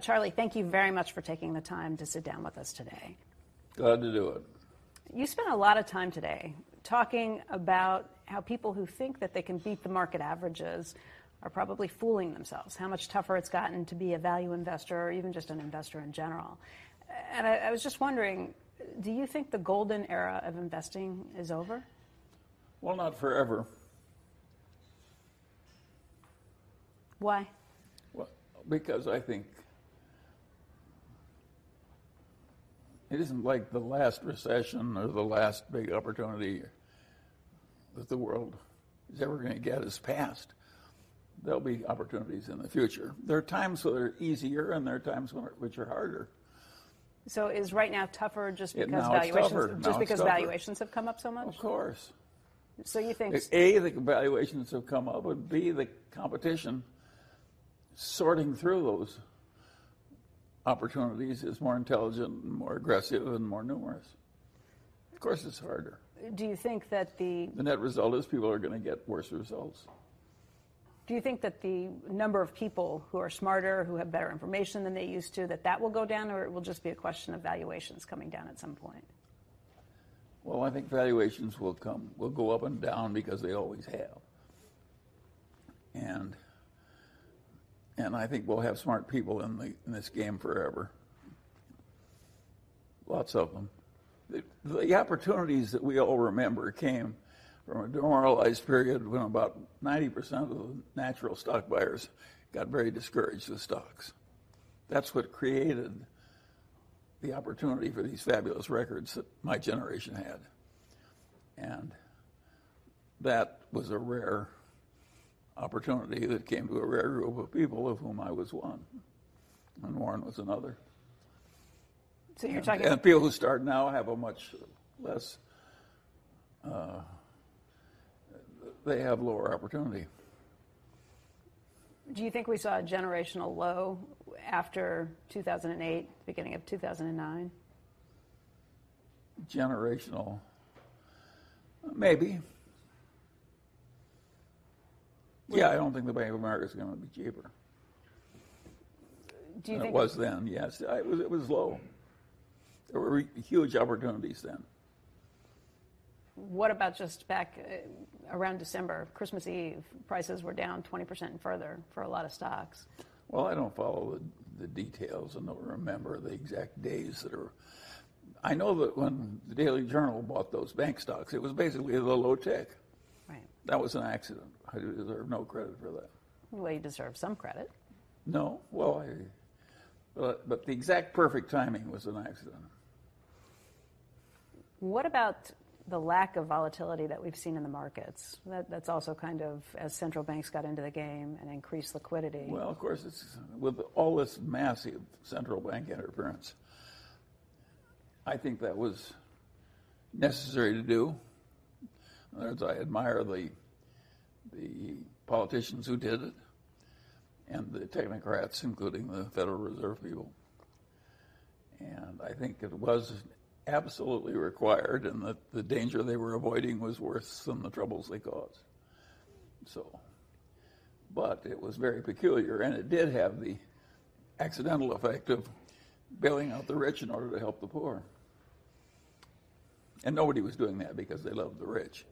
Charlie, thank you very much for taking the time to sit down with us today. Glad to do it. You spent a lot of time today talking about how people who think that they can beat the market averages are probably fooling themselves, how much tougher it's gotten to be a value investor or even just an investor in general. And I, I was just wondering, do you think the golden era of investing is over? Well, not forever. Why? Well, because I think it isn't like the last recession or the last big opportunity that the world is ever going to get is past. There'll be opportunities in the future. There are times that are easier and there are times when, which are harder. So is right now tougher just because valuations just because valuations have come up so much? Of course. So you think A, the valuations have come up, and B, the competition sorting through those opportunities is more intelligent and more aggressive and more numerous. Of course, it's harder. do you think that the The net result is people are going to get worse results. Do you think that the number of people who are smarter, who have better information than they used to, that that will go down, or it will just be a question of valuations coming down at some point? Well, I think valuations will come, will go up and down because they always have. And and I think we'll have smart people in the in this game forever. Lots of them. The, the opportunities that we all remember came from a demoralized period when about 90% of the natural stock buyers got very discouraged with stocks. That's what created the opportunity for these fabulous records that my generation had. And that was a rare opportunity that came to a rare group of people, of whom I was one, and Warren was another. So you're And, talking. and people who start now have a much less, uh, they have lower opportunity. do you think we saw a generational low after 2008, beginning of 2009? Generational, maybe. Yeah, I don't think the Bank of America is going to be cheaper. Do you than think it was then. Yes, it was, it was low. There were huge opportunities then. What about just back uh, around December, Christmas Eve? Prices were down 20% and further for a lot of stocks. Well, I don't follow the, the details and don't remember the exact days that are. I know that when the Daily Journal bought those bank stocks, it was basically the low tick. That was an accident. I deserve no credit for that. Well, you deserve some credit. No, well, I, but, but the exact perfect timing was an accident. What about the lack of volatility that we've seen in the markets? That, that's also kind of as central banks got into the game and increased liquidity. Well, of course, it's with all this massive central bank interference. I think that was necessary to do. In other words, I admire the the politicians who did it and the technocrats, including the Federal Reserve people. And I think it was absolutely required, and that the danger they were avoiding was worse than the troubles they caused. So, but it was very peculiar, and it did have the accidental effect of bailing out the rich in order to help the poor. And nobody was doing that because they loved the rich.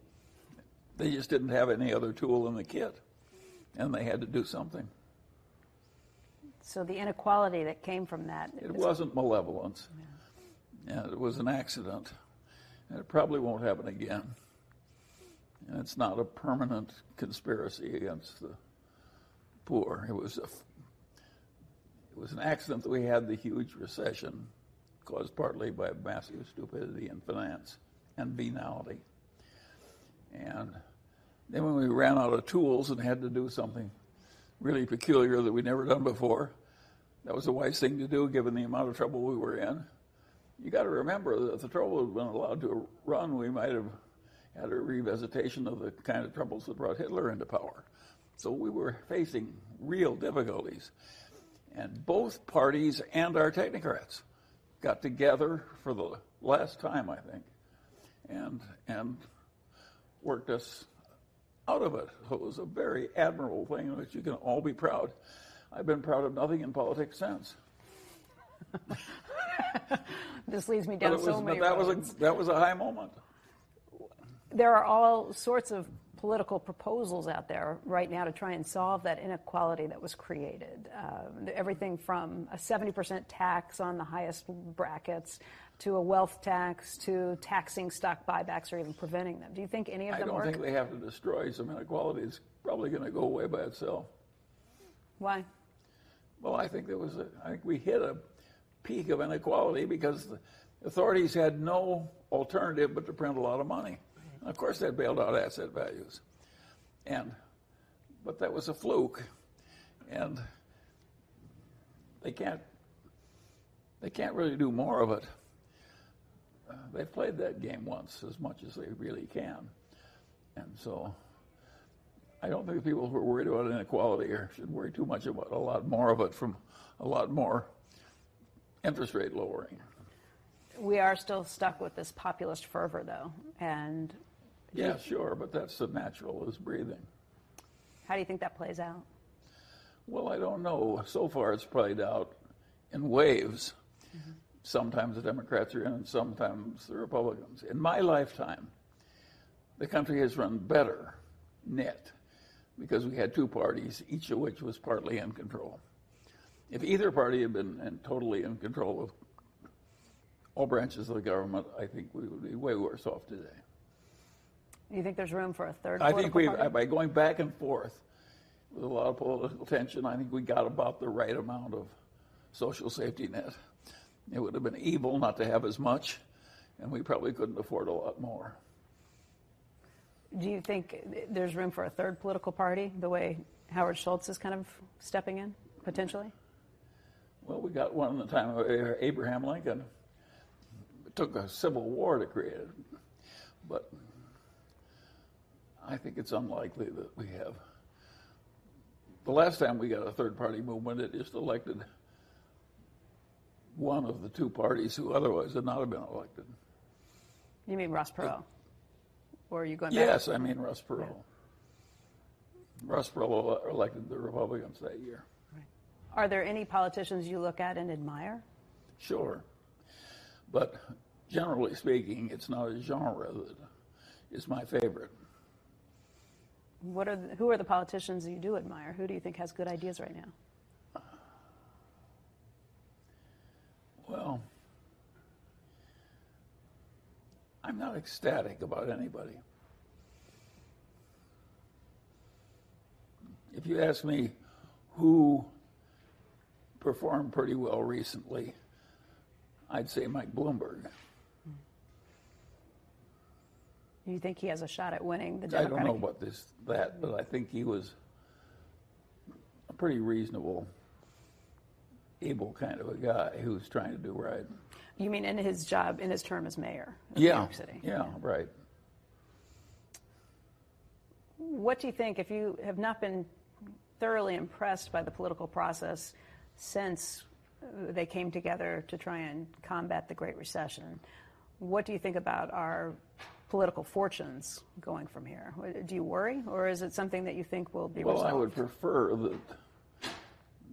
They just didn't have any other tool in the kit, and they had to do something. So the inequality that came from that. It wasn't malevolence, and it was an accident, and it probably won't happen again. And it's not a permanent conspiracy against the poor. It was a, it was an accident that we had the huge recession, caused partly by massive stupidity in finance and venality. And then when we ran out of tools and had to do something really peculiar that we'd never done before, that was a wise thing to do given the amount of trouble we were in. You got to remember that if the trouble had been allowed to run, we might have had a revisitation of the kind of troubles that brought Hitler into power. So we were facing real difficulties. And both parties and our technocrats got together for the last time, I think, and, and worked us out of it. So it was a very admirable thing in which you can all be proud. I've been proud of nothing in politics since. this leads me down was, so many that roads. was a that was a high moment. There are all sorts of political proposals out there right now to try and solve that inequality that was created. Uh, everything from a 70% tax on the highest brackets to a wealth tax to taxing stock buybacks or even preventing them. Do you think any of them I don't think they have to destroy some inequality. It's probably going to go away by itself. Why? Well, I think there was a, I think we hit a peak of inequality because the authorities had no alternative but to print a lot of money. Of course, that bailed out asset values, and but that was a fluke, and they can't they can't really do more of it. Uh, they've played that game once as much as they really can, and so I don't think people who are worried about inequality should worry too much about a lot more of it from a lot more interest rate lowering. We are still stuck with this populist fervor, though. And Yeah, sure, but that's as natural as breathing. how do you think that plays out? Well, I don't know. So far, it's played out in waves. Sometimes the Democrats are in, and sometimes the Republicans. In my lifetime, the country has run better net because we had two parties, each of which was partly in control. If either party had been in, totally in control of all branches of the government, I think we would be way worse off today. Do you think there's room for a third I think we, party? by going back and forth with a lot of political tension, I think we got about the right amount of social safety net. It would have been evil not to have as much, and we probably couldn't afford a lot more. Do you think there's room for a third political party, the way Howard Schultz is kind of stepping in, potentially? Well, we got one in the time of Abraham Lincoln. It took a civil war to create it, but I think it's unlikely that we have. The last time we got a third party movement, it just elected one of the two parties who otherwise would not have been elected. You mean Ross Perot? Or are you going back? Yes, I mean Russ Perot. Russ Perot elected the Republicans that year. Are there any politicians you look at and admire? Sure. But generally speaking, it's not a genre that is my favorite. What are the, who are the politicians you do admire? Who do you think has good ideas right now? Well, I'm not ecstatic about anybody. If you ask me who performed pretty well recently, I'd say Mike Bloomberg. You think he has a shot at winning the Democratic? I don't know about this that, but I think he was a pretty reasonable, able kind of a guy who's trying to do right. You mean in his job, in his term as mayor of Yeah, New York City? yeah, yeah, right. What do you think, if you have not been thoroughly impressed by the political process since they came together to try and combat the Great Recession, what do you think about our political fortunes going from here? Do you worry, or is it something that you think will be Well, resolved? I would prefer that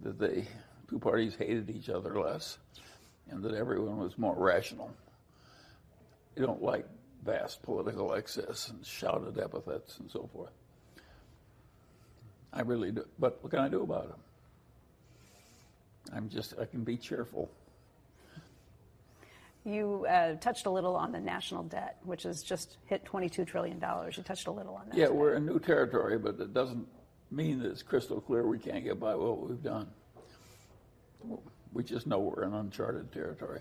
that they two parties hated each other less, and that everyone was more rational. You don't like vast political excess and shouted epithets and so forth. I really do. But what can I do about it? I'm just, I can be cheerful. You uh, touched a little on the national debt, which has just hit $22 trillion. You touched a little on that. Yeah, today. we're in new territory, but it doesn't mean that it's crystal clear we can't get by what we've done. We just know we're in uncharted territory.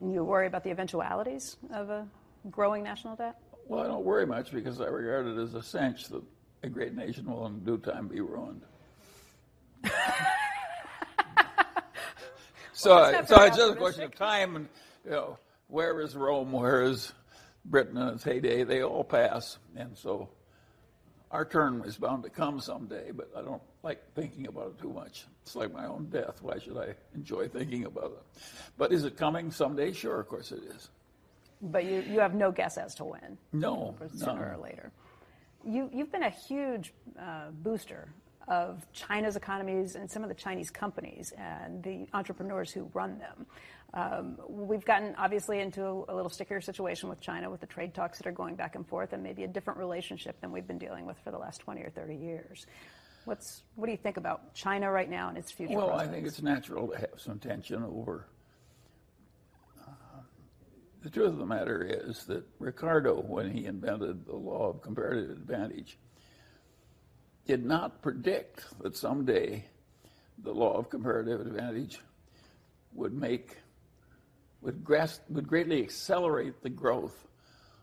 You worry about the eventualities of a growing national debt? Well, I don't worry much because I regard it as a cinch that a great nation will in due time be ruined. So, Well, I- so it's just a question of time, and you know, where is Rome? Where is Britain in its heyday? They all pass, and so our turn is bound to come someday. But I don't like thinking about it too much. It's like my own death. Why should I enjoy thinking about it? But is it coming someday? Sure, of course it is. But you, you have no guess as to when, No, sooner or later. You, you've been a huge uh, booster of China's economies and some of the Chinese companies and the entrepreneurs who run them. Um, we've gotten obviously into a little stickier situation with China with the trade talks that are going back and forth and maybe a different relationship than we've been dealing with for the last 20 or 30 years. What's, what do you think about China right now and its future Well, I think it's natural to have some tension over. uh, the truth of the matter is that Ricardo, when he invented the law of comparative advantage, did not predict that someday the law of comparative advantage would make would, gras- would greatly accelerate the growth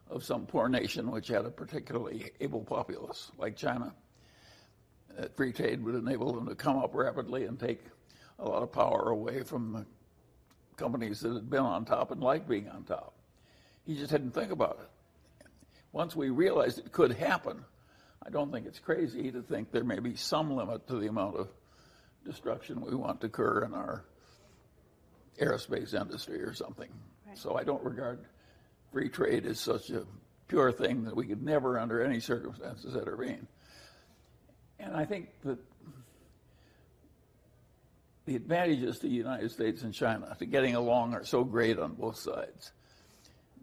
of some poor nation which had a particularly able populace like China that free trade would enable them to come up rapidly and take a lot of power away from the companies that had been on top and liked being on top. He just didn't think about it. Once we realized it could happen, I don't think it's crazy to think there may be some limit to the amount of destruction we want to occur in our aerospace industry or something. So I don't regard free trade as such a pure thing that we could never, under any circumstances, intervene. And I think that the advantages to the United States and China to getting along are so great on both sides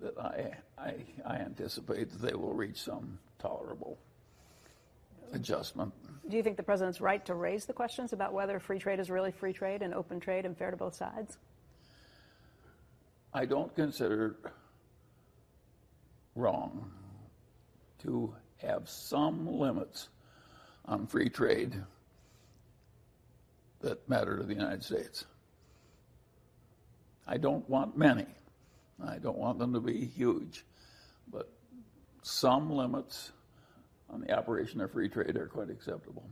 that I, I, I anticipate that they will reach some tolerable adjustment. Do you think the president's right to raise the questions about whether free trade is really free trade and open trade and fair to both sides? I don't consider it wrong to have some limits on free trade that matter to the United States. I don't want many. I don't want them to be huge. But some limits on the operation of free trade are quite acceptable.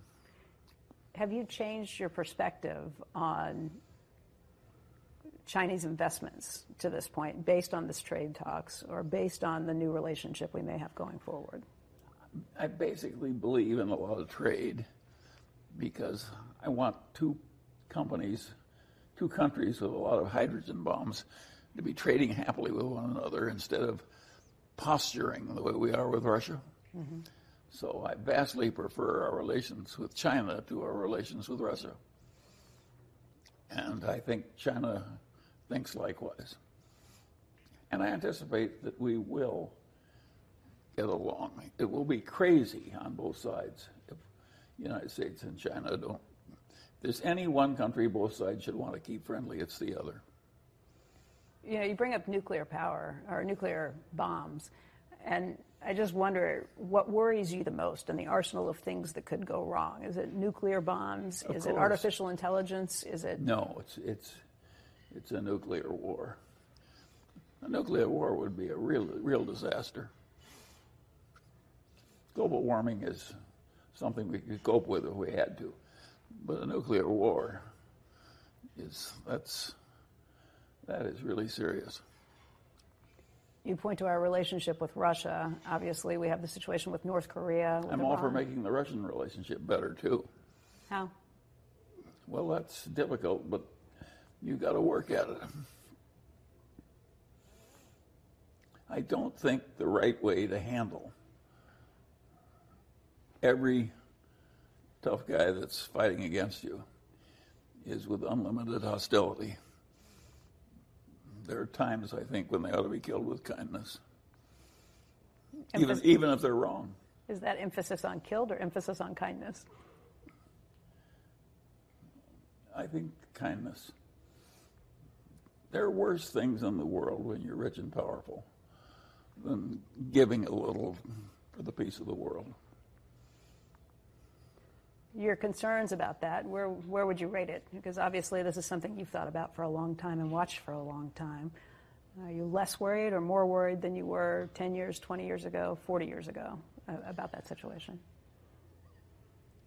Have you changed your perspective on Chinese investments to this point based on this trade talks or based on the new relationship we may have going forward? I basically believe in a lot of trade because I want two companies, two countries with a lot of hydrogen bombs to be trading happily with one another instead of posturing the way we are with Russia. Mm-hmm. So I vastly prefer our relations with China to our relations with Russia. And I think China thinks likewise. And I anticipate that we will get along. It will be crazy on both sides if the United States and China don't. If there's any one country both sides should want to keep friendly, it's the other. You know, you bring up nuclear power or nuclear bombs, and I just wonder what worries you the most in the arsenal of things that could go wrong. Is it nuclear bombs? Of Is it artificial intelligence? Is it No, it's it's it's a nuclear war. A nuclear war would be a real real disaster. Global warming is something we could cope with if we had to, but a nuclear war is that's that is really serious. You point to our relationship with Russia. Obviously, we have the situation with North Korea. With I'm all for making the Russian relationship better too. How? Well, that's difficult, but you've got to work at it. I don't think the right way to handle every tough guy that's fighting against you is with unlimited hostility. There are times, I think, when they ought to be killed with kindness, even, even if they're wrong. Is that emphasis on killed or emphasis on kindness? I think kindness. There are worse things in the world when you're rich and powerful than giving a little for the peace of the world. Your concerns about that, where, where would you rate it? Because obviously, this is something you've thought about for a long time and watched for a long time. Are you less worried or more worried than you were 10 years, 20 years ago, 40 years ago uh, about that situation?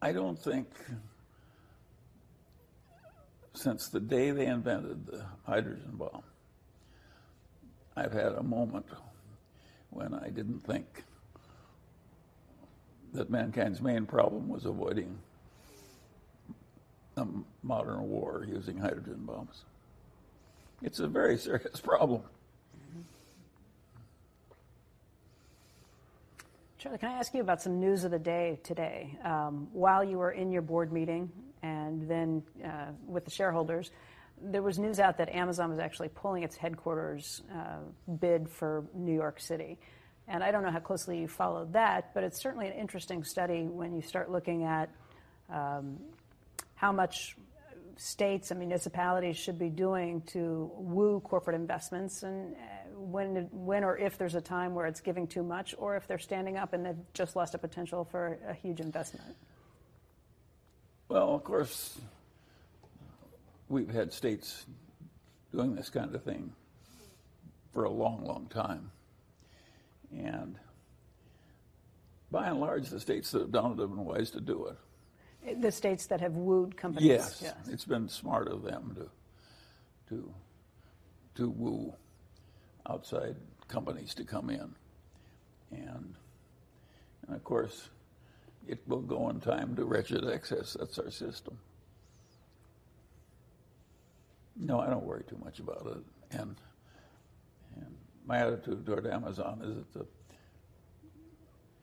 I don't think since the day they invented the hydrogen bomb, I've had a moment when I didn't think that mankind's main problem was avoiding modern war using hydrogen bombs. It's a very serious problem. Charlie, can I ask you about some news of the day today? Um, while you were in your board meeting and then uh, with the shareholders, there was news out that Amazon was actually pulling its headquarters uh, bid for New York City. And I don't know how closely you followed that, but it's certainly an interesting study when you start looking at um, how much states and municipalities should be doing to woo corporate investments and uh, when, when or if there's a time where it's giving too much or if they're standing up and they've just lost a potential for a huge investment? Well, of course, we've had states doing this kind of thing for a long, long time. And by and large, the states that have done it have been wise to do it. The states that have wooed companies. Yes, yes. it's been smart of them to to to woo outside companies to come in, and and of course, it will go in time to wretched excess. That's our system. No, I don't worry too much about it, and and my attitude toward Amazon is it's a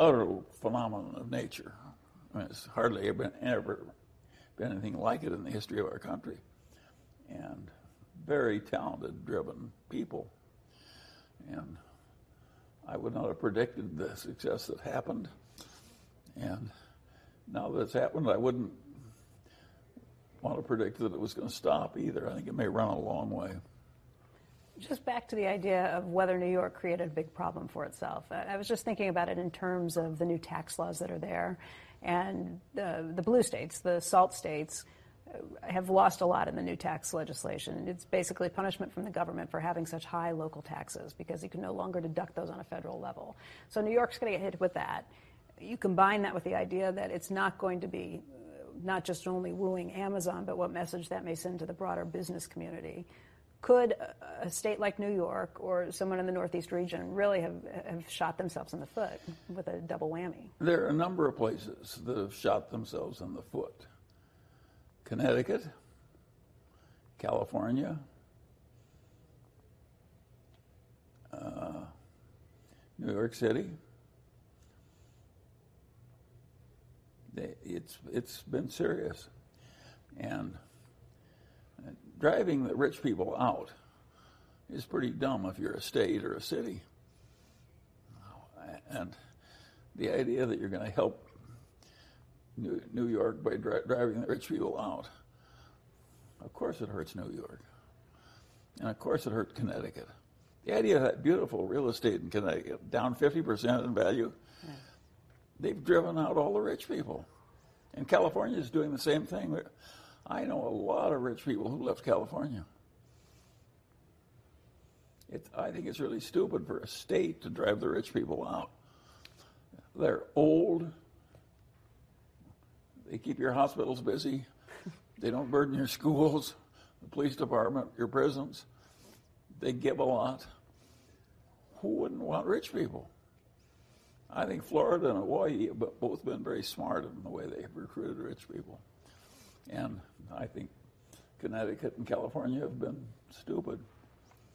utter phenomenon of nature. It's hardly ever been, ever been anything like it in the history of our country. And very talented, driven people. And I would not have predicted the success that happened. And now that it's happened, I wouldn't want to predict that it was going to stop either. I think it may run a long way. Just back to the idea of whether New York created a big problem for itself. I was just thinking about it in terms of the new tax laws that are there. And the, the blue states, the SALT states, uh, have lost a lot in the new tax legislation. It's basically punishment from the government for having such high local taxes because you can no longer deduct those on a federal level. So New York's going to get hit with that. You combine that with the idea that it's not going to be uh, not just only wooing Amazon, but what message that may send to the broader business community could a state like New York or someone in the Northeast region really have, have shot themselves in the foot with a double whammy? There are a number of places that have shot themselves in the foot Connecticut, California, uh, New York City. They, it's, it's been serious. And driving the rich people out is pretty dumb if you're a state or a city. And the idea that you're going to help New York by dri- driving the rich people out, of course it hurts New York. And of course it hurt Connecticut. The idea of that beautiful real estate in Connecticut, down 50% in value, yeah. they've driven out all the rich people. And California is doing the same thing. I know a lot of rich people who left California. It, I think it's really stupid for a state to drive the rich people out. They're old. They keep your hospitals busy. They don't burden your schools, the police department, your prisons. They give a lot. Who wouldn't want rich people? I think Florida and Hawaii have both been very smart in the way they've recruited rich people. And I think Connecticut and California have been stupid.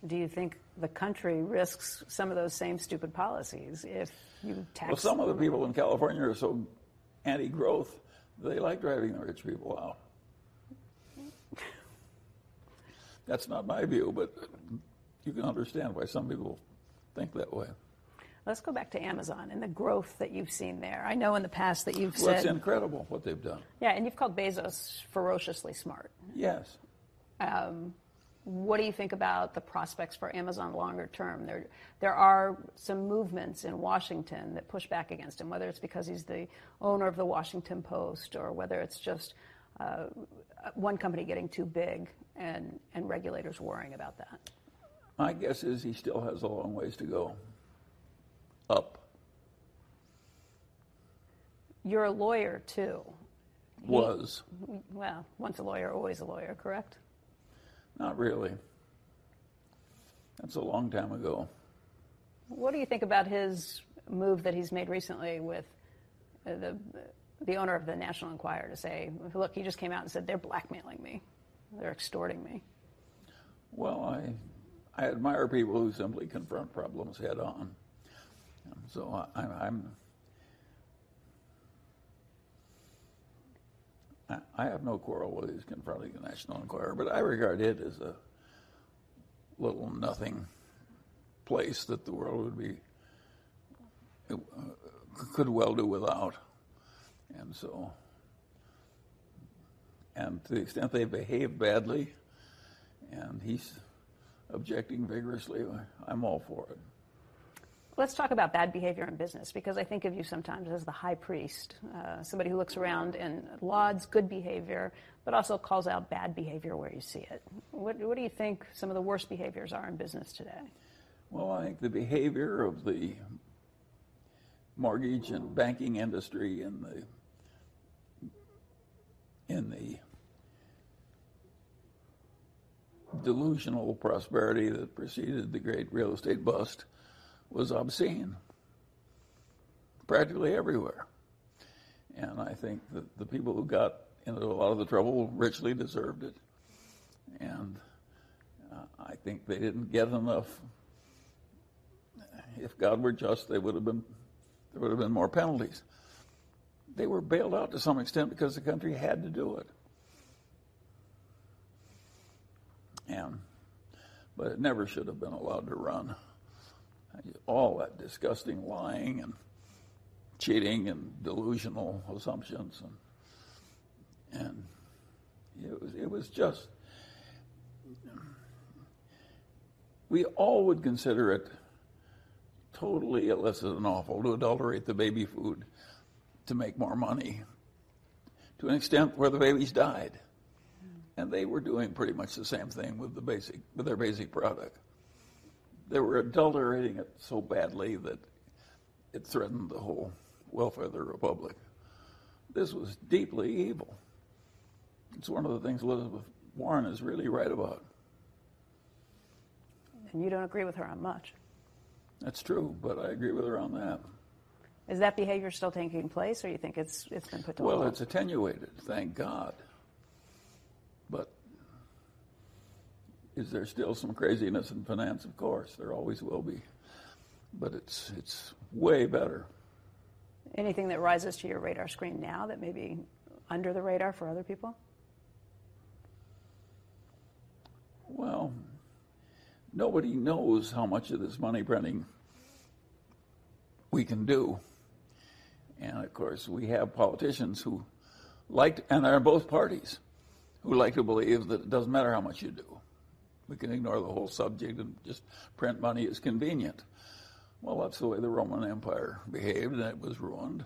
Do you think the country risks some of those same stupid policies if you tax? Well, some of the people in California are so anti-growth they like driving the rich people out. That's not my view, but you can understand why some people think that way. Let's go back to Amazon and the growth that you've seen there. I know in the past that you've well, said. It's incredible what they've done. Yeah, and you've called Bezos ferociously smart. Yes. Um, what do you think about the prospects for Amazon longer term? There, there are some movements in Washington that push back against him, whether it's because he's the owner of the Washington Post or whether it's just uh, one company getting too big and, and regulators worrying about that. My guess is he still has a long ways to go up. You're a lawyer too. Was. He, well, once a lawyer, always a lawyer, correct? Not really. That's a long time ago. What do you think about his move that he's made recently with uh, the the owner of the National Enquirer to say, "Look, he just came out and said they're blackmailing me, they're extorting me." Well, I I admire people who simply confront problems head on. So I, I'm I have no quarrel with his confronting the National Enquirer, but I regard it as a little nothing place that the world would be uh, could well do without. And so, and to the extent they behave badly, and he's objecting vigorously, I'm all for it. Let's talk about bad behavior in business because I think of you sometimes as the high priest, uh, somebody who looks around and lauds good behavior, but also calls out bad behavior where you see it. What, what do you think some of the worst behaviors are in business today? Well, I think the behavior of the mortgage and banking industry in the in the delusional prosperity that preceded the great real estate bust was obscene, practically everywhere. And I think that the people who got into a lot of the trouble richly deserved it. And uh, I think they didn't get enough. If God were just, they would have been, there would have been more penalties. They were bailed out to some extent because the country had to do it. And, but it never should have been allowed to run all that disgusting lying and cheating and delusional assumptions. And and it was it was just we all would consider it totally illicit and awful to adulterate the baby food to make more money to an extent where the babies died. And they were doing pretty much the same thing with the basic with their basic product they were adulterating it so badly that it threatened the whole welfare of the republic. This was deeply evil. It's one of the things Elizabeth Warren is really right about. And you don't agree with her on much. That's true, but I agree with her on that. Is that behavior still taking place, or you think it's it's been put to well? It's attenuated, thank God. But is there still some craziness in finance? Of course, there always will be. But it's, it's way better. Anything that rises to your radar screen now that may be under the radar for other people? Well, nobody knows how much of this money printing we can do. And of course, we have politicians who like, and they're both parties, who like to believe that it doesn't matter how much you do. We can ignore the whole subject and just print money as convenient. Well, that's the way the Roman Empire behaved, and it was ruined.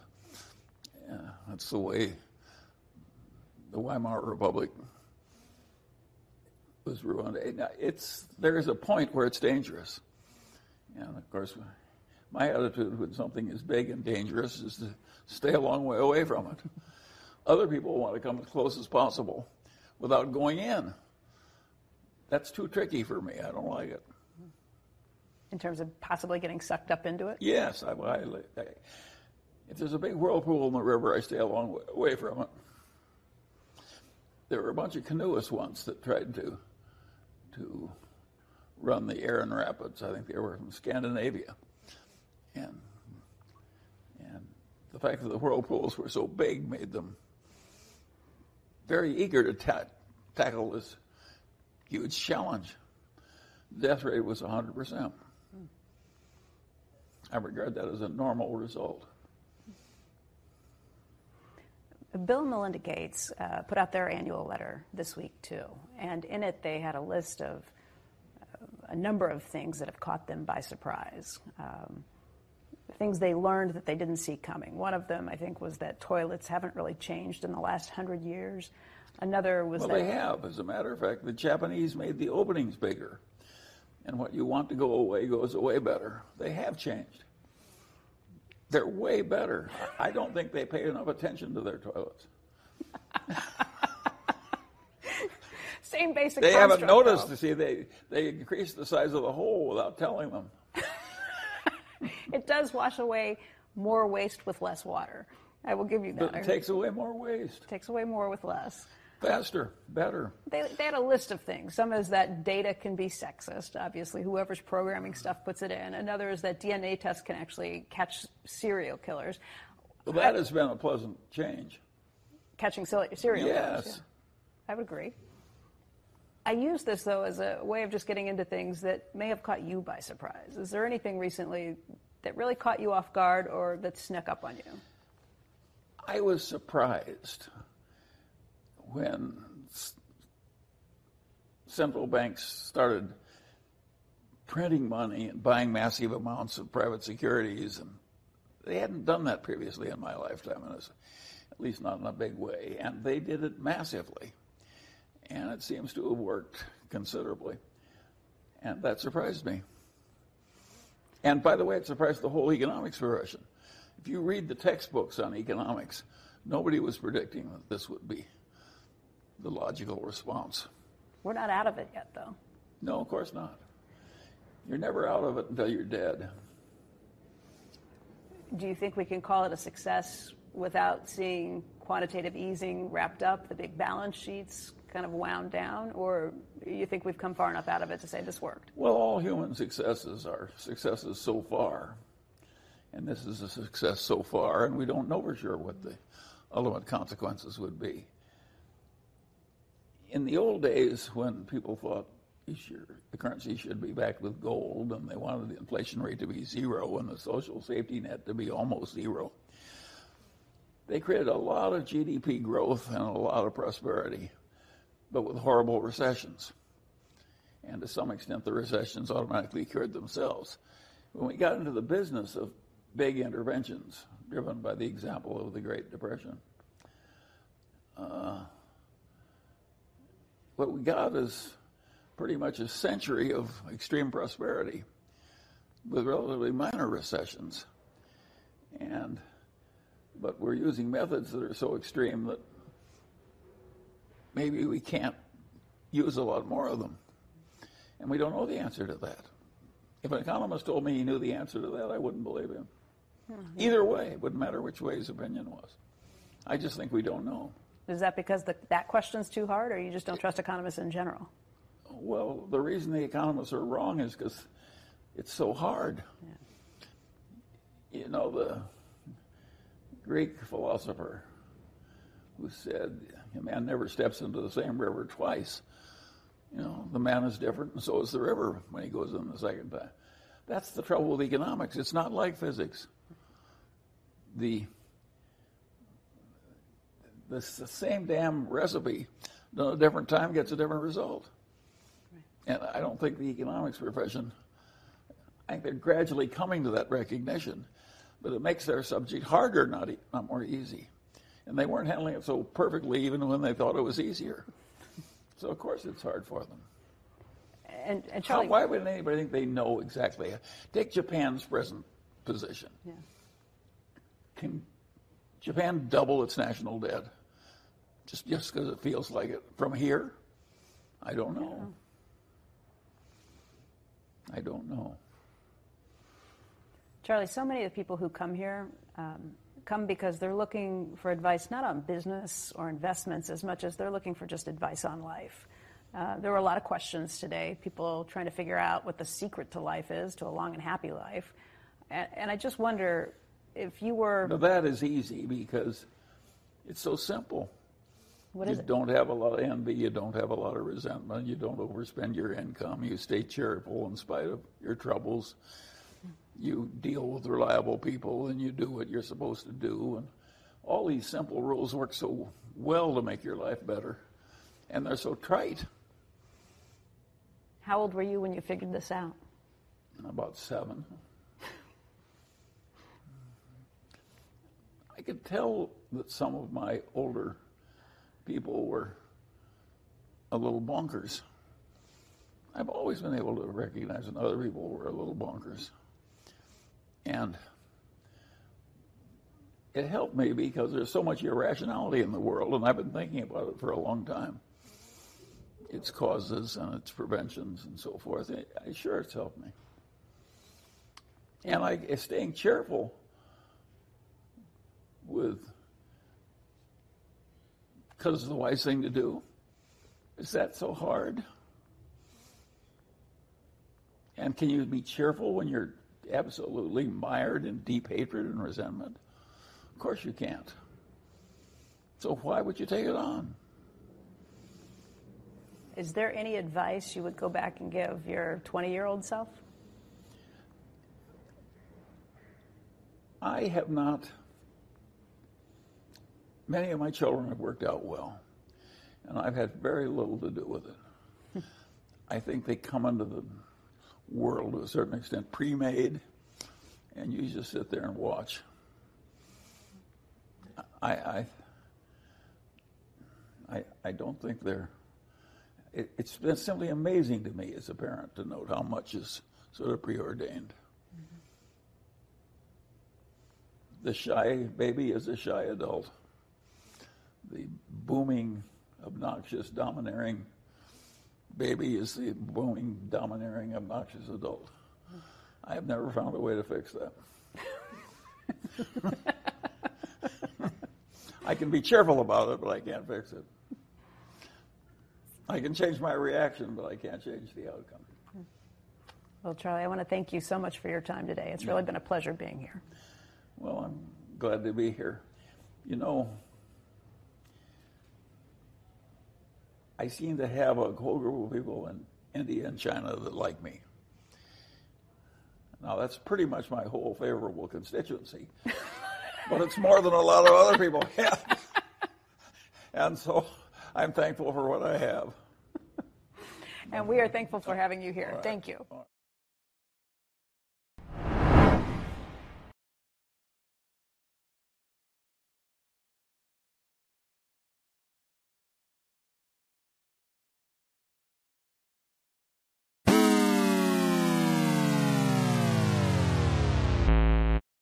Yeah, that's the way the Weimar Republic was ruined. It's there is a point where it's dangerous, and of course, my attitude when something is big and dangerous is to stay a long way away from it. Other people want to come as close as possible without going in that's too tricky for me. I don't like it. In terms of possibly getting sucked up into it? Yes. I, I, I, if there's a big whirlpool in the river, I stay a long way away from it. There were a bunch of canoeists once that tried to to run the Aran Rapids. I think they were from Scandinavia, and and the fact that the whirlpools were so big made them very eager to ta- tackle this huge challenge. Death rate was 100%. I regard that as a normal result. Bill and Melinda Gates uh, put out their annual letter this week, too. And in it, they had a list of uh, a number of things that have caught them by surprise. Um, things they learned that they didn't see coming. One of them, I think, was that toilets haven't really changed in the last hundred years. Another was well, that they have. As a matter of fact, the Japanese made the openings bigger, and what you want to go away goes away better. They have changed. They're way better. I don't think they pay enough attention to their toilets. Same basic. They haven't noticed. though. To see, they they increased the size of the hole without telling them. It does wash away more waste with less water. I will give you that. But it takes away more waste. It takes away more with less. Faster, better. They, they had a list of things. Some is that data can be sexist. Obviously, whoever's programming stuff puts it in. Another is that DNA tests can actually catch serial killers. Well, that has been a pleasant change. Catching serial serial killers. Yes. I would agree. I use this though as a way of just getting into things that may have caught you by surprise. Is there anything recently that really caught you off guard or that snuck up on you? I was surprised when central banks started printing money and buying massive amounts of private securities, and they hadn't done that previously in my lifetime, in a s- at least not in a big way, and they did it massively, and it seems to have worked considerably, and that surprised me. And by the way, it surprised the whole economics profession. If you read the textbooks on economics, nobody was predicting that this would be the logical response. We're not out of it yet, though. No, of course not. You're never out of it until you're dead. Do you think we can call it a success without seeing quantitative easing wrapped up, the big balance sheets kind of wound down, or you think we've come far enough out of it to say this worked? Well, all human successes are successes so far. And this is a success so far, and we don't know for sure what the ultimate consequences would be. In the old days, when people thought the currency should be backed with gold, and they wanted the inflation rate to be zero and the social safety net to be almost zero, they created a lot of GDP growth and a lot of prosperity, but with horrible recessions and to some extent the recessions automatically cured themselves. When we got into the business of big interventions, driven by the example of the Great Depression, uh, what we got is pretty much a century of extreme prosperity with relatively minor recessions. And but we're using methods that are so extreme that maybe we can't use a lot more of them. And we don't know the answer to that. If an economist told me he knew the answer to that, I wouldn't believe him. Oh, Either way, it wouldn't matter which way his opinion was. I just think we don't know. Is that because the, that question's too hard, or you just don't trust economists in general? Well, the reason the economists are wrong is because it's so hard. You know, the Greek philosopher who said, a man never steps into the same river twice. You know, the man is different, and so is the river when he goes in the second time. That's the trouble with economics. It's not like physics. The the s- the same damn recipe, done a different time, gets a different result. And I don't think the economics profession, I think they're gradually coming to that recognition, but it makes their subject harder, not, e- not more easy. And they weren't handling it so perfectly even when they thought it was easier. So, of course, it's hard for them. And, and How, why would anybody think they know exactly? Take Japan's present position. Yeah. Can Japan double its national debt just just because it feels like it from here? I don't know. I don't know. Charlie, so many of the people who come here um, come because they're looking for advice not on business or investments as much as they're looking for just advice on life. Uh, there were a lot of questions today, people trying to figure out what the secret to life is, to a long and happy life. And, and I just wonder if you were. Now that is easy because it's so simple. What you it? don't have a lot of envy. You don't have a lot of resentment. You don't overspend your income. You stay cheerful in spite of your troubles. You deal with reliable people and you do what you're supposed to do. And all these simple rules work so well to make your life better. And they're so trite. How old were you when you figured this out? About seven. I could tell that some of my older people were a little bonkers. I've always been able to recognize when other people were a little bonkers. And it helped me because there's so much irrationality in the world, and I've been thinking about it for a long time. its causes and its preventions and so forth. I, sure, it's helped me. And I staying cheerful with because it's the wise thing to do. Is that so hard? And can you be cheerful when you're absolutely mired in deep hatred and resentment? Of course you can't. So why would you take it on? Is there any advice you would go back and give your 20 year old self? I have not. Many of my children have worked out well, and I've had very little to do with it. I think they come into the world to a certain extent pre made, and you just sit there and watch. I, I, I, I don't think they're. It, it's been simply amazing to me as a parent to note how much is sort of preordained. Mm-hmm. The shy baby is a shy adult. The booming, obnoxious, domineering baby is the booming, domineering, obnoxious adult. I have never found a way to fix that. I can be cheerful about it, but I can't fix it. I can change my reaction, but I can't change the outcome. Well, Charlie, I want to thank you so much for your time today. It's really been a pleasure being here. Well, I'm glad to be here. You know, I seem to have a whole group of people in India and China that like me. Now, that's pretty much my whole favorable constituency, but it's more than a lot of other people have. and so I'm thankful for what I have. And we are thankful for having you here. Right. Thank you.